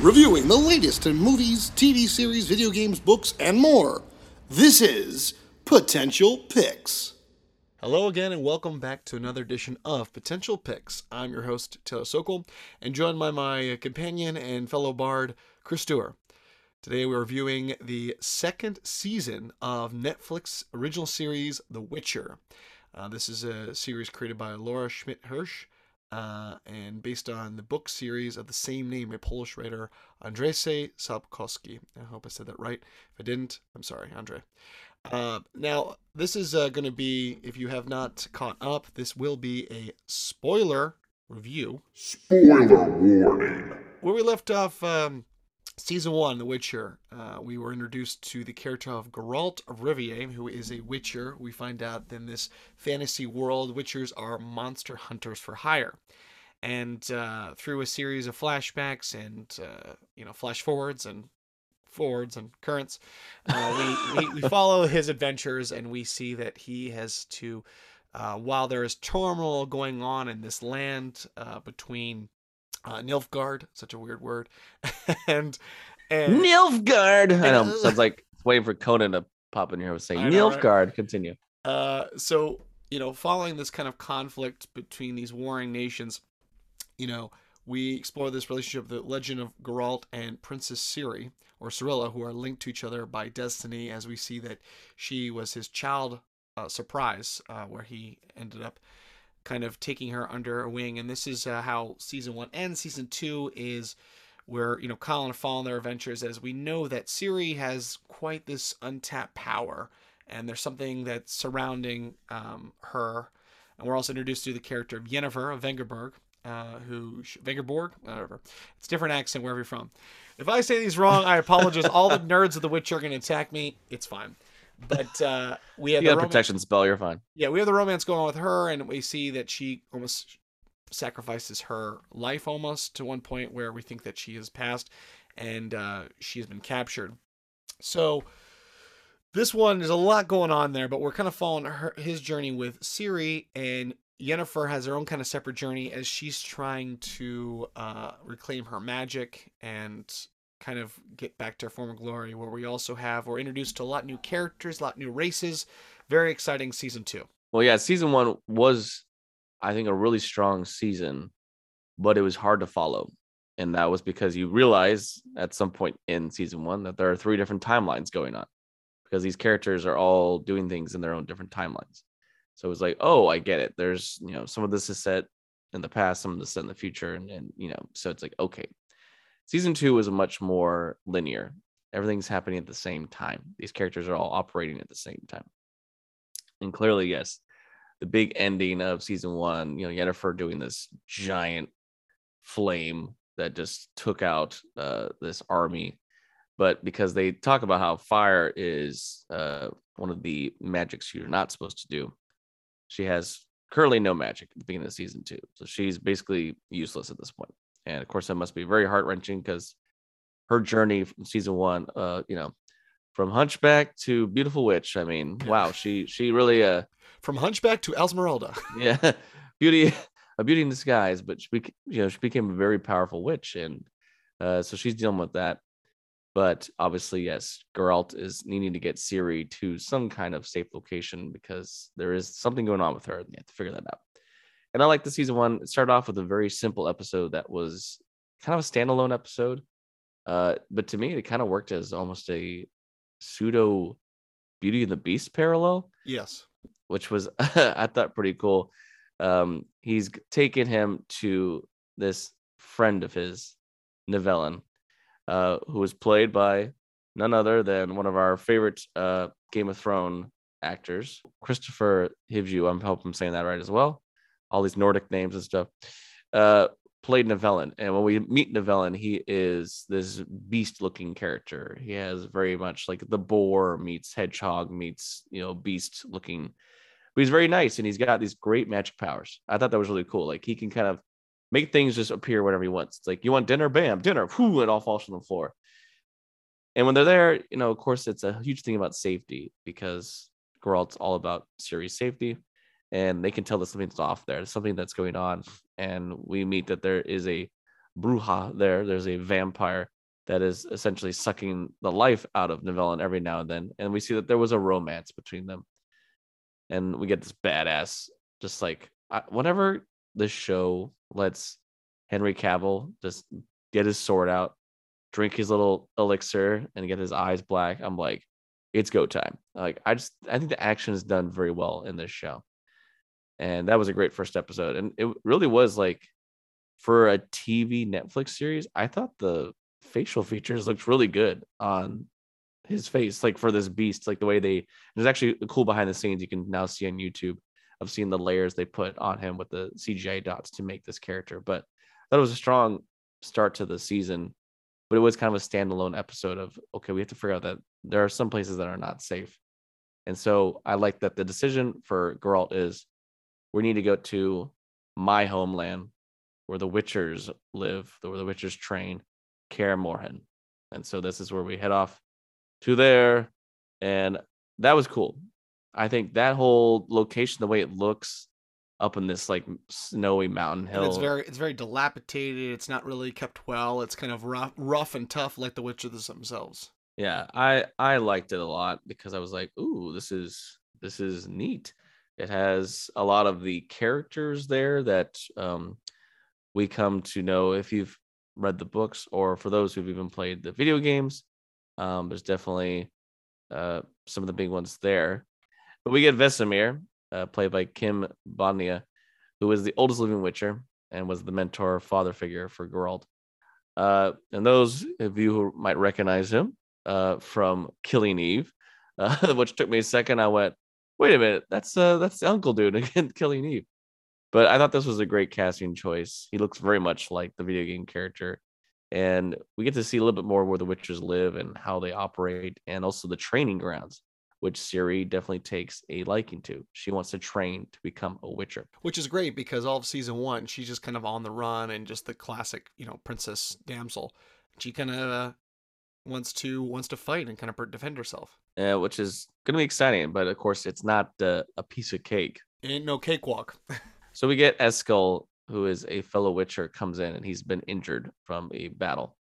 Reviewing the latest in movies, TV series, video games, books, and more. This is Potential Picks. Hello again, and welcome back to another edition of Potential Picks. I'm your host, Taylor Sokol, and joined by my companion and fellow bard, Chris Stewart. Today we're reviewing the second season of Netflix original series The Witcher. Uh, this is a series created by Lauren Schmidt Hissrich uh, and based on the book series of the same name by Polish writer Andrzej Sapkowski. I hope I said that right. If I didn't, I'm sorry, Andre. Uh, now, this is uh, going to be, if you have not caught up, this will be a spoiler review. Spoiler warning. Where we left off um, season one, The Witcher, uh, we were introduced to the character of Geralt of Rivia, who is a Witcher. We find out in this fantasy world, Witchers are monster hunters for hire. And uh, through a series of flashbacks and uh, you know flash forwards and forwards and currents, uh, we, we we follow his adventures and we see that he has to, uh, while there is turmoil going on in this land uh, between uh, Nilfgaard, such a weird word, and and Nilfgaard. I know. Sounds like waiting for Conan to pop in here and say I know, right? Continue. Uh, so you know, following this kind of conflict between these warring nations, you know, we explore this relationship, the legend of Geralt and Princess Ciri or Cirilla, who are linked to each other by destiny, as we see that she was his child uh, surprise, uh, where he ended up kind of taking her under a wing. And this is uh, how season one ends. Season two is where you know Colin and follow their adventures as we know that Ciri has quite this untapped power, and there's something that's surrounding um, her. And we're also introduced to the character of Yennefer of Vengerberg, uh, who Vengerborg, whatever. It's a different accent wherever you're from. If I say these wrong, I apologize. All the nerds of the Witcher are going to attack me. It's fine. But uh, we have You the got romance- protection spell. You're fine. yeah, we have the romance going on with her, and we see that she almost sacrifices her life almost to one point where we think that she has passed and uh, she has been captured. So this one there's a lot going on there, but we're kind of following her his journey with Ciri and Yennefer has her own kind of separate journey as she's trying to uh, reclaim her magic and kind of get back to her former glory. Where we also have we're introduced to a lot of new characters, a lot of new races. Very exciting season two. Well, yeah, season one was, I think, a really strong season, but it was hard to follow. And that was because you realize at some point in season one that there are three different timelines going on because these characters are all doing things in their own different timelines. So it was like, oh, I get it. There's, you know, some of this is set in the past, some of this is set in the future. And, and you know, so it's like, okay. Season two was much more linear. Everything's happening at the same time. These characters are all operating at the same time. And clearly, yes, the big ending of season one, you know, Yennefer doing this giant flame that just took out uh, this army. But because they talk about how fire is uh, one of the magics you're not supposed to do, she has currently no magic at the beginning of season two. So she's basically useless at this point. And of course, that must be very heart wrenching because her journey from season one, uh, you know, from Hunchback to Beautiful Witch. I mean, wow, she she really uh From Hunchback to Esmeralda. yeah beauty a beauty in disguise but she bec- you know she became a very powerful witch and uh so she's dealing with that but obviously yes Geralt is needing to get Ciri to some kind of safe location because there is something going on with her and you have to figure that out and I like the season one it started off with a very simple episode that was kind of a standalone episode uh but to me it kind of worked as almost a pseudo Beauty and the Beast parallel Yes. which was I thought pretty cool. Um, he's taken him to this friend of his, Nivellen, uh, who was played by none other than one of our favorite uh, Game of Thrones actors, Kristofer Hivju. I'm hope I'm saying that right as well. All these Nordic names and stuff. Uh, played Nivellen, and when we meet Nivellen, he is this beast-looking character. He has very much like the boar meets hedgehog meets you know beast-looking but he's very nice and he's got these great magic powers. I thought that was really cool. Like he can kind of make things just appear whenever he wants. It's like you want dinner, bam, dinner, whoo, it all falls on the floor. And when they're there, you know, of course, it's a huge thing about safety because Geralt's all about Ciri's safety, and they can tell that something's off there, something that's going on. And we meet that there is a bruxa there. There's a vampire that is essentially sucking the life out of Nivellen every now and then. And we see that there was a romance between them. And we get this badass, just like I, whenever this show lets Henry Cavill just get his sword out, drink his little elixir, and get his eyes black, I'm like, it's go time. Like I just I think the action is done very well in this show. And that was a great first episode. And it really was like for a TV Netflix series, I thought the facial features looked really good on his face, like for this beast, like the way they there's actually cool behind the scenes you can now see on YouTube of seeing the layers they put on him with the CGI dots to make this character. But that was a strong start to the season, but it was kind of a standalone episode of okay, we have to figure out that there are some places that are not safe. And so I like that the decision for Geralt is we need to go to my homeland where the Witchers live, where the Witchers train, Kaer Morhen. And so this is where we head off to there. And that was cool. I think that whole location, the way it looks up in this like snowy mountain hill. And it's very it's very dilapidated. It's not really kept well. It's kind of rough rough and tough like the Witchers themselves. Yeah, I I liked it a lot because I was like, ooh, this is this is neat. It has a lot of the characters there that um, we come to know if you've read the books or for those who've even played the video games. Um, there's definitely uh, some of the big ones there. But we get Vesemir, uh, played by Kim Bodnia, who is the oldest living Witcher and was the mentor father figure for Geralt. Uh, and those of you who might recognize him uh, from Killing Eve, uh, which took me a second, I went, "Wait a minute, that's uh, that's the uncle dude again, Killing Eve." But I thought this was a great casting choice. He looks very much like the video game character. And we get to see a little bit more where the Witchers live and how they operate, and also the training grounds, which Ciri definitely takes a liking to. She wants to train to become a Witcher. Which is great because all of season one, she's just kind of on the run and just the classic, you know, princess damsel. She kind of uh, wants to wants to fight and kind of defend herself. Uh, which is going to be exciting, but of course, it's not uh, a piece of cake. Ain't no cakewalk. So we get Eskel, who is a fellow Witcher, comes in and he's been injured from a battle.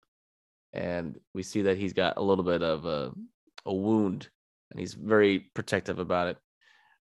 And we see that he's got a little bit of a, a wound and he's very protective about it.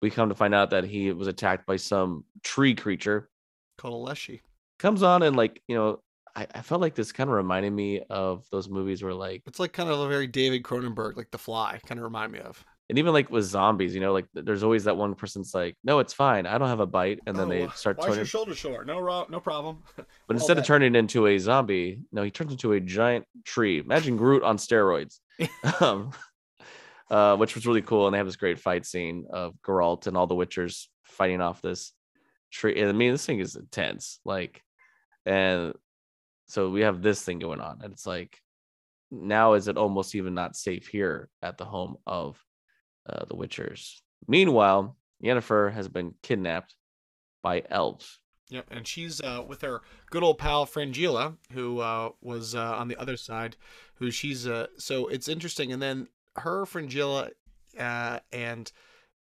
We come to find out that he was attacked by some tree creature called a Leshy. Comes on and like, you know, I, I felt like this kind of reminded me of those movies where like it's like kind of a very David Cronenberg, like The Fly, kind of remind me of and even like with zombies, you know, like there's always that one person's like, "No, it's fine. I don't have a bite," and then oh, they start why turning. your shoulder short? No, ro- no problem. But instead of turning into a zombie, no, he turns into a giant tree. Imagine Groot on steroids, um, uh, which was really cool. And they have this great fight scene of Geralt and all the Witchers fighting off this tree. And I mean, this thing is intense. Like, and so we have this thing going on, and it's like, now is it almost even not safe here at the home of uh, the Witchers. Meanwhile, Yennefer has been kidnapped by elves. Yep, and she's uh, with her good old pal Fringilla, who uh, was uh, on the other side. Who she's uh, so it's interesting, and then her Fringilla uh, and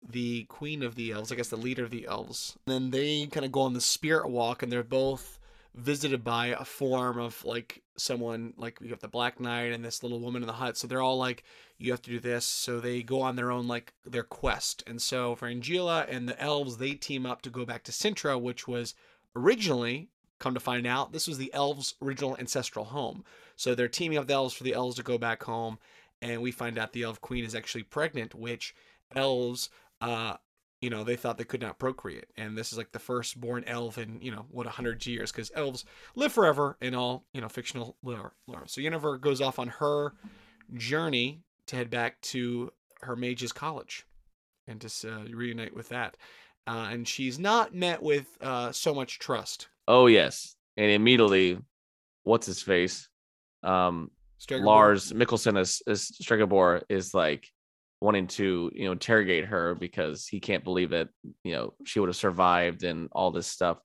the queen of the elves, I guess the leader of the elves. And then they kind of go on the spirit walk, and they're both visited by a form of like someone like you have the black knight and this little woman in the hut. So they're all like you have to do this. So they go on their own like their quest. And so Fringilla and the elves they team up to go back to Cintra which was originally come to find out this was the elves original ancestral home. So they're teaming up the elves for the elves to go back home and we find out the elf queen is actually pregnant which elves uh, you know, they thought they could not procreate. And this is like the first-born elf in, you know, what, 100 years, because elves live forever in all, you know, fictional lore. So Yennefer goes off on her journey to head back to her mage's college and to uh, reunite with that. Uh, and she's not met with uh, so much trust. Oh, yes. And immediately, what's his face? Um, Lars Mikkelsen as, as Stregobor is like, wanting to you know interrogate her because he can't believe that you know she would have survived and all this stuff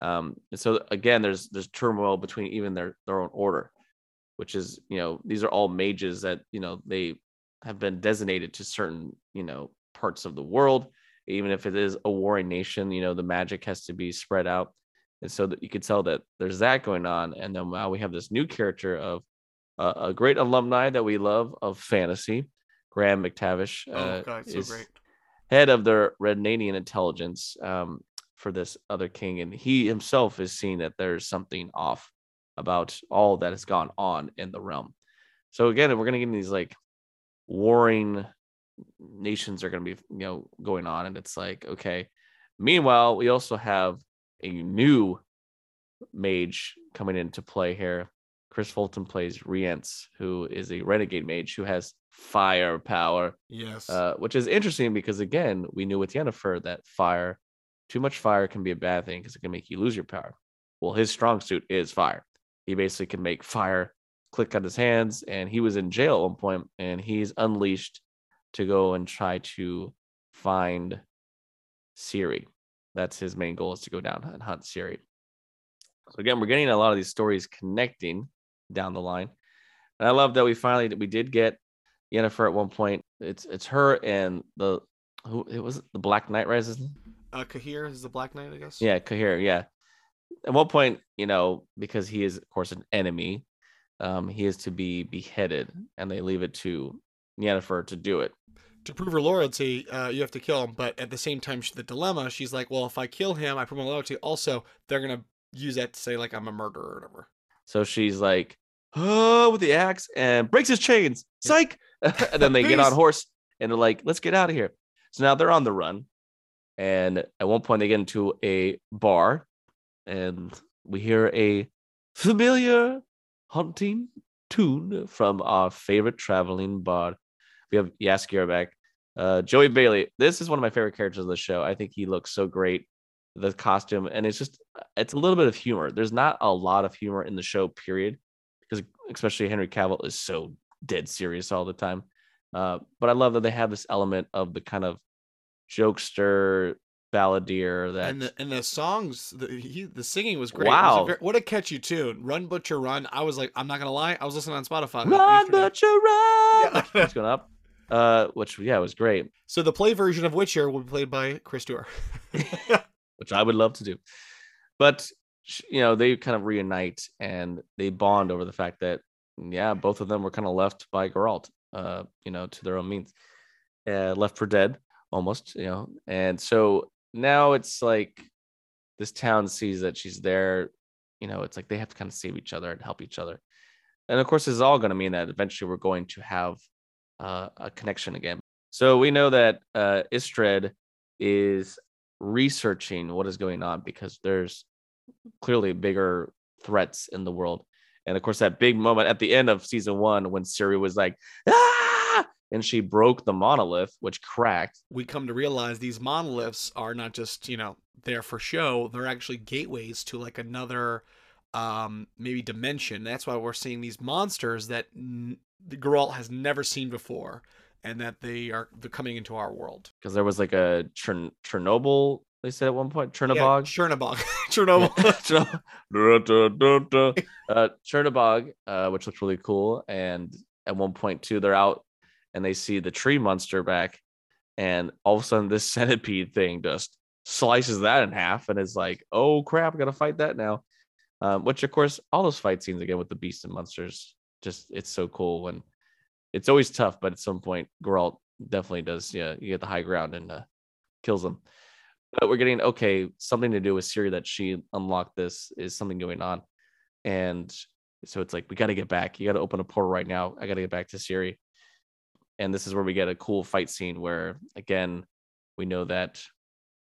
Um, and so again, there's there's turmoil between even their their own order, which is you know these are all mages that you know they have been designated to certain you know parts of the world. Even if it is a warring nation, you know the magic has to be spread out, and so that you could tell that there's that going on. And then now we have this new character of uh, a great alumni that we love of fantasy, Graham McTavish. oh uh, god, so is great. head of the Redanian intelligence um, for this other king, and he himself is seeing that there's something off about all that has gone on in the realm. So again, we're gonna get these like warring nations are gonna be you know going on, and it's like okay. Meanwhile, we also have a new mage coming into play here. Chris Fulton plays Rience, who is a renegade mage who has firepower Yes. uh, which is interesting because again, we knew with Yennefer that fire, too much fire can be a bad thing because it can make you lose your power. Well, his strong suit is fire. He basically can make fire click on his hands, and he was in jail at one point, and he's unleashed to go and try to find Ciri. That's his main goal is to go down and hunt Ciri. So again, we're getting a lot of these stories connecting down the line. And I love that we finally we did get Yennefer at one point. It's it's her and the who it was the Black Knight Rises. uh, Cahir is the Black Knight, I guess. Yeah, Cahir. Yeah. At one point, you know, because he is of course an enemy, um, he is to be beheaded, and they leave it to Yennefer to do it. To prove her loyalty, uh, you have to kill him. But at the same time, the dilemma, she's like, well, if I kill him, I prove my loyalty. Also, they're gonna use that to say like I'm a murderer or whatever. So she's like, oh, with the axe and breaks his chains. Psych. and then they get on horse and they're like, let's get out of here. So now they're on the run. And at one point they get into a bar and we hear a familiar hunting tune from our favorite traveling bard. We have Jaskier back. Uh, Joey Batey. This is one of my favorite characters of the show. I think he looks so great. The costume, and it's just it's a little bit of humor. There's not a lot of humor in the show, period, especially Henry Cavill is so dead serious all the time. Uh, but I love that they have this element of the kind of jokester balladeer that And the and the songs, the he, the singing was great. It was Wow. a what a catchy tune! Run Butcher Run. I was like, I'm not gonna lie, I was listening on Spotify. run, yesterday. but you run. Yeah. What's going up? Uh, which yeah, was great. So the play version of Witcher will be played by Chris Dewar. which I would love to do. But you know, they kind of reunite and they bond over the fact that yeah, both of them were kind of left by Geralt, uh, you know, to their own means, uh, left for dead almost, you know. And so now it's like this town sees that she's there, you know, it's like they have to kind of save each other and help each other. And of course, this is all going to mean that eventually we're going to have uh, a connection again. So we know that uh, Istredd is researching what is going on because there's clearly bigger threats in the world. And of course, that big moment at the end of season one when Siri was like, ah, and she broke the monolith, which cracked. we come to realize these monoliths are not just you know there for show; they're actually gateways to like another um maybe dimension. That's why we're seeing these monsters that n- the Geralt has never seen before, and that they are they're coming into our world. Because there was like a Chern- Chernobyl, they said at one point, Chernobog. Chernobog. Chernobyl. uh, Chernobog, uh, which looks really cool. And at one point, too, they're out and they see the tree monster back. And all of a sudden, this centipede thing just slices that in half and is like, oh crap, I gotta fight that now. Um, which, of course, all those fight scenes again with the beasts and monsters, just it's so cool. And it's always tough, but at some point, Geralt definitely does. Yeah, you get the high ground and uh, kills them. But we're getting okay, something to do with Ciri that she unlocked this is something going on. And so it's like, we got to get back. You got to open a portal right now. I got to get back to Ciri. And this is where we get a cool fight scene where, again, we know that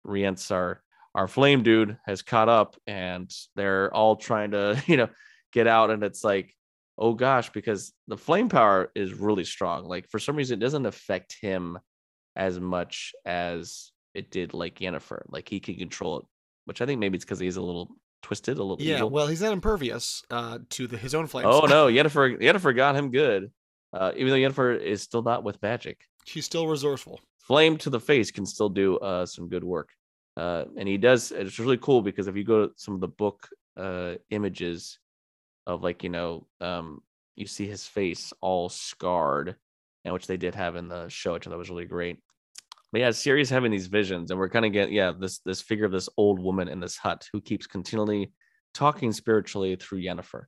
Rience, our, our flame dude, has caught up and they're all trying to, you know, get out. And it's like, oh gosh, because the flame power is really strong. Like for some reason, it doesn't affect him as much as it did like Yennefer. Like he can control it, which I think maybe it's because he's a little twisted, a little yeah, evil. well, he's not impervious uh, to the, his own flames. oh no, Yennefer, Yennefer got him good. Uh, even though Yennefer is still not with magic, she's still resourceful. flame to the face can still do uh, some good work. Uh, and he does. It's really cool because if you go to some of the book uh, images of like you know, um, you see his face all scarred, and which they did have in the show, which I thought was really great. But yeah, Ciri's having these visions, and we're kind of getting yeah this this figure of this old woman in this hut who keeps continually talking spiritually through Yennefer,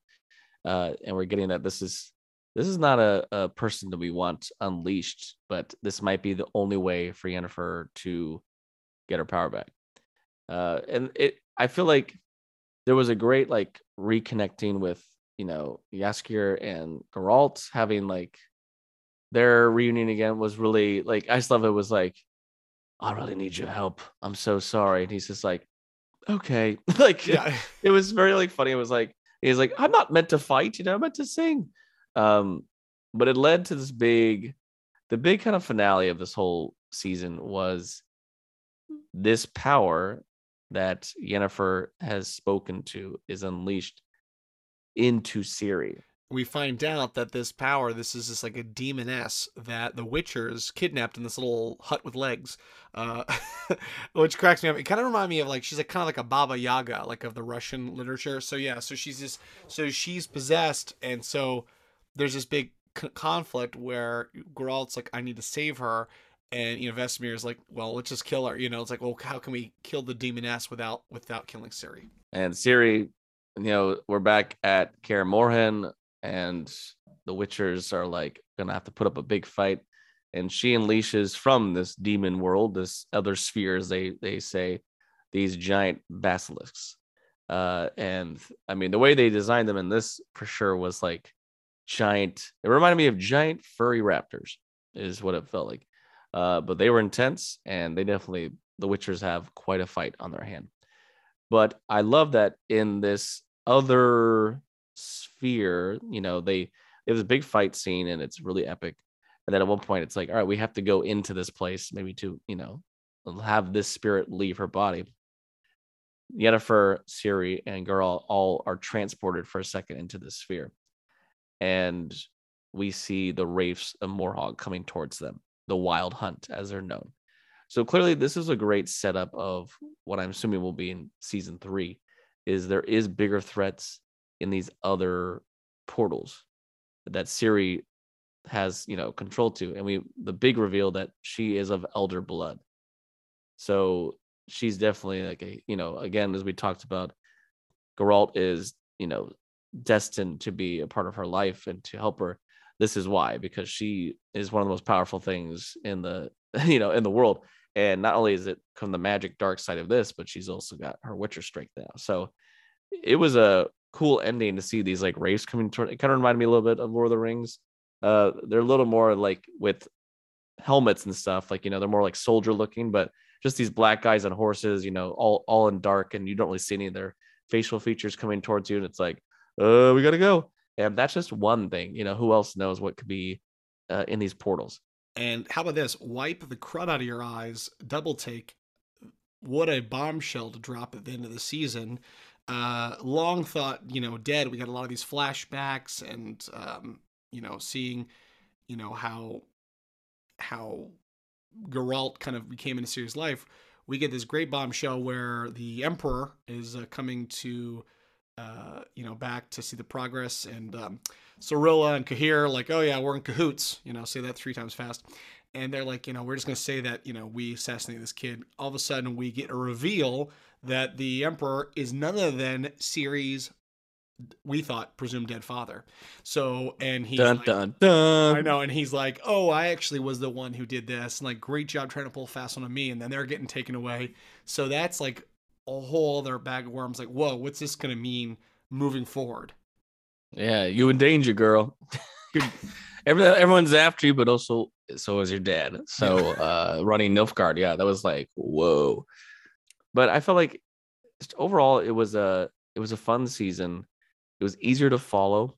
uh, and we're getting that this is this is not a, a person that we want unleashed, but this might be the only way for Yennefer to get her power back. Uh, and it, I feel like there was a great like reconnecting with you know Jaskier and Geralt having like their reunion again was really like I just love it was like I really need your help. I'm so sorry. And he's just like, okay. like Yeah. it was very like funny. It was like he's like, I'm not meant to fight, you know, I'm meant to sing. Um, but it led to this big, the big kind of finale of this whole season was this power that Yennefer has spoken to is unleashed into Ciri. We find out that this power, this is just like a demoness that the Witchers kidnapped in this little hut with legs, uh, which cracks me up. It kind of reminds me of like she's like kind of like a Baba Yaga, like of the Russian literature. So yeah, so she's just so she's possessed, and so there's this big c- conflict where Geralt's like, I need to save her. And you know, Vesemir is like, well, let's just kill her. You know, it's like, well, how can we kill the demoness without without killing Ciri? And Ciri, you know, we're back at Kaer Morhen, and the Witchers are like gonna have to put up a big fight. And she unleashes from this demon world, this other spheres, they they say, these giant basilisks. Uh, and I mean, the way they designed them in this for sure was like giant. It reminded me of giant furry raptors, is what it felt like. Uh, but they were intense, and they definitely the Witchers have quite a fight on their hand. But I love that in this other sphere, you know, they it was a big fight scene and it's really epic. And then at one point, it's like, all right, we have to go into this place, maybe to you know, have this spirit leave her body. Yennefer, Ciri, and Geralt all are transported for a second into the sphere, and we see the wraiths of Morhog coming towards them, the Wild Hunt, as they're known. So clearly, this is a great setup of what I'm assuming will be in season three. Is there is bigger threats in these other portals that Ciri has, you know, control to, and we the big reveal that she is of elder blood. So she's definitely like a, you know, again as we talked about, Geralt is, you know, destined to be a part of her life and to help her. This is why because she is one of the most powerful things in the, you know, in the world. And not only is it from the magic dark side of this, but she's also got her Witcher strength now. So it was a cool ending to see these like raves coming toward. It kind of reminded me a little bit of Lord of the Rings. Uh, they're a little more like with helmets and stuff. Like you know, they're more like soldier looking, but just these black guys on horses. You know, all all in dark, and you don't really see any of their facial features coming towards you. And it's like, uh, we gotta go. And that's just one thing. You know, who else knows what could be uh, in these portals? And how about this? Wipe the crud out of your eyes. Double take. What a bombshell to drop at the end of the season. Uh, long thought, you know, dead. We got a lot of these flashbacks and, um, you know, seeing, you know, how how Geralt kind of became in a serious life. We get this great bombshell where the Emperor is uh, coming to, uh, you know, back to see the progress, and um, Cirilla and Cahir like, oh yeah, we're in cahoots. You know, say that three times fast. And they're like, you know, we're just gonna say that, you know, we assassinated this kid. All of a sudden, we get a reveal that the Emperor is none other than Ciri's, we thought, presumed dead father. So, and he's dun like, dun dun. I know, and he's like, "Oh, I actually was the one who did this," and like, "Great job trying to pull fast one on me," and then they're getting taken away. So that's like a whole other bag of worms. Like, whoa, what's this gonna mean moving forward? Yeah, you in danger, girl. Everyone's after you, but also so is your dad. So uh running Nilfgaard, yeah, that was like whoa. But I felt like overall it was a it was a fun season. It was easier to follow.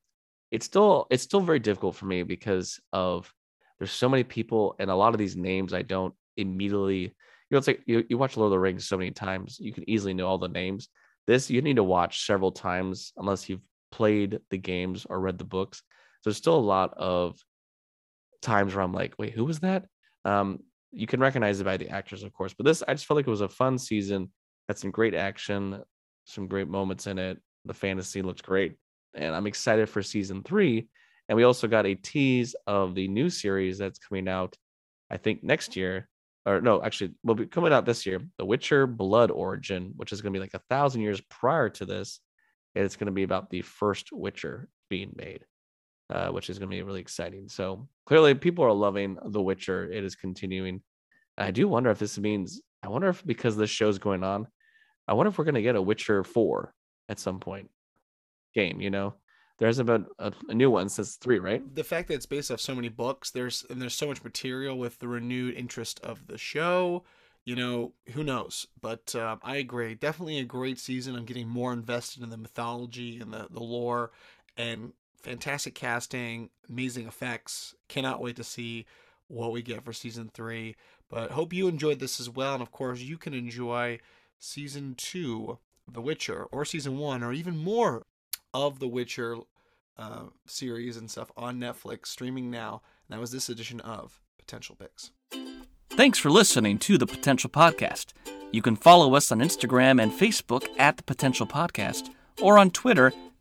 It's still it's still very difficult for me because of there's so many people and a lot of these names I don't immediately you know it's like you, you watch Lord of the Rings so many times you can easily know all the names. This you need to watch several times unless you've played the games or read the books. So there's still a lot of times where I'm like, wait, who was that? Um, you can recognize it by the actors, of course. But this, I just felt like it was a fun season. Had some great action, some great moments in it. The fantasy looks great, and I'm excited for season three. And we also got a tease of the new series that's coming out, I think next year, or no, actually, will be coming out this year. The Witcher Blood Origin, which is going to be like a thousand years prior to this. And it's going to be about the first Witcher being made, uh, which is going to be really exciting. So clearly, people are loving The Witcher. It is continuing. I do wonder if this means. I wonder if because this show's going on, I wonder if we're going to get a Witcher four at some point game. You know, there hasn't been a, a new one since three, right? the fact that it's based off so many books there's and there's so much material with the renewed interest of the show you know who knows but um, i agree definitely a great season i'm getting more invested in the mythology and the, the lore and fantastic casting amazing effects cannot wait to see what we get for season three but hope you enjoyed this as well and of course you can enjoy season two the witcher or season one or even more of the witcher uh, series and stuff on Netflix streaming now. And that was this edition of Potential Picks. Thanks for listening to the Potential Podcast. You can follow us on Instagram and Facebook at the Potential Podcast or on Twitter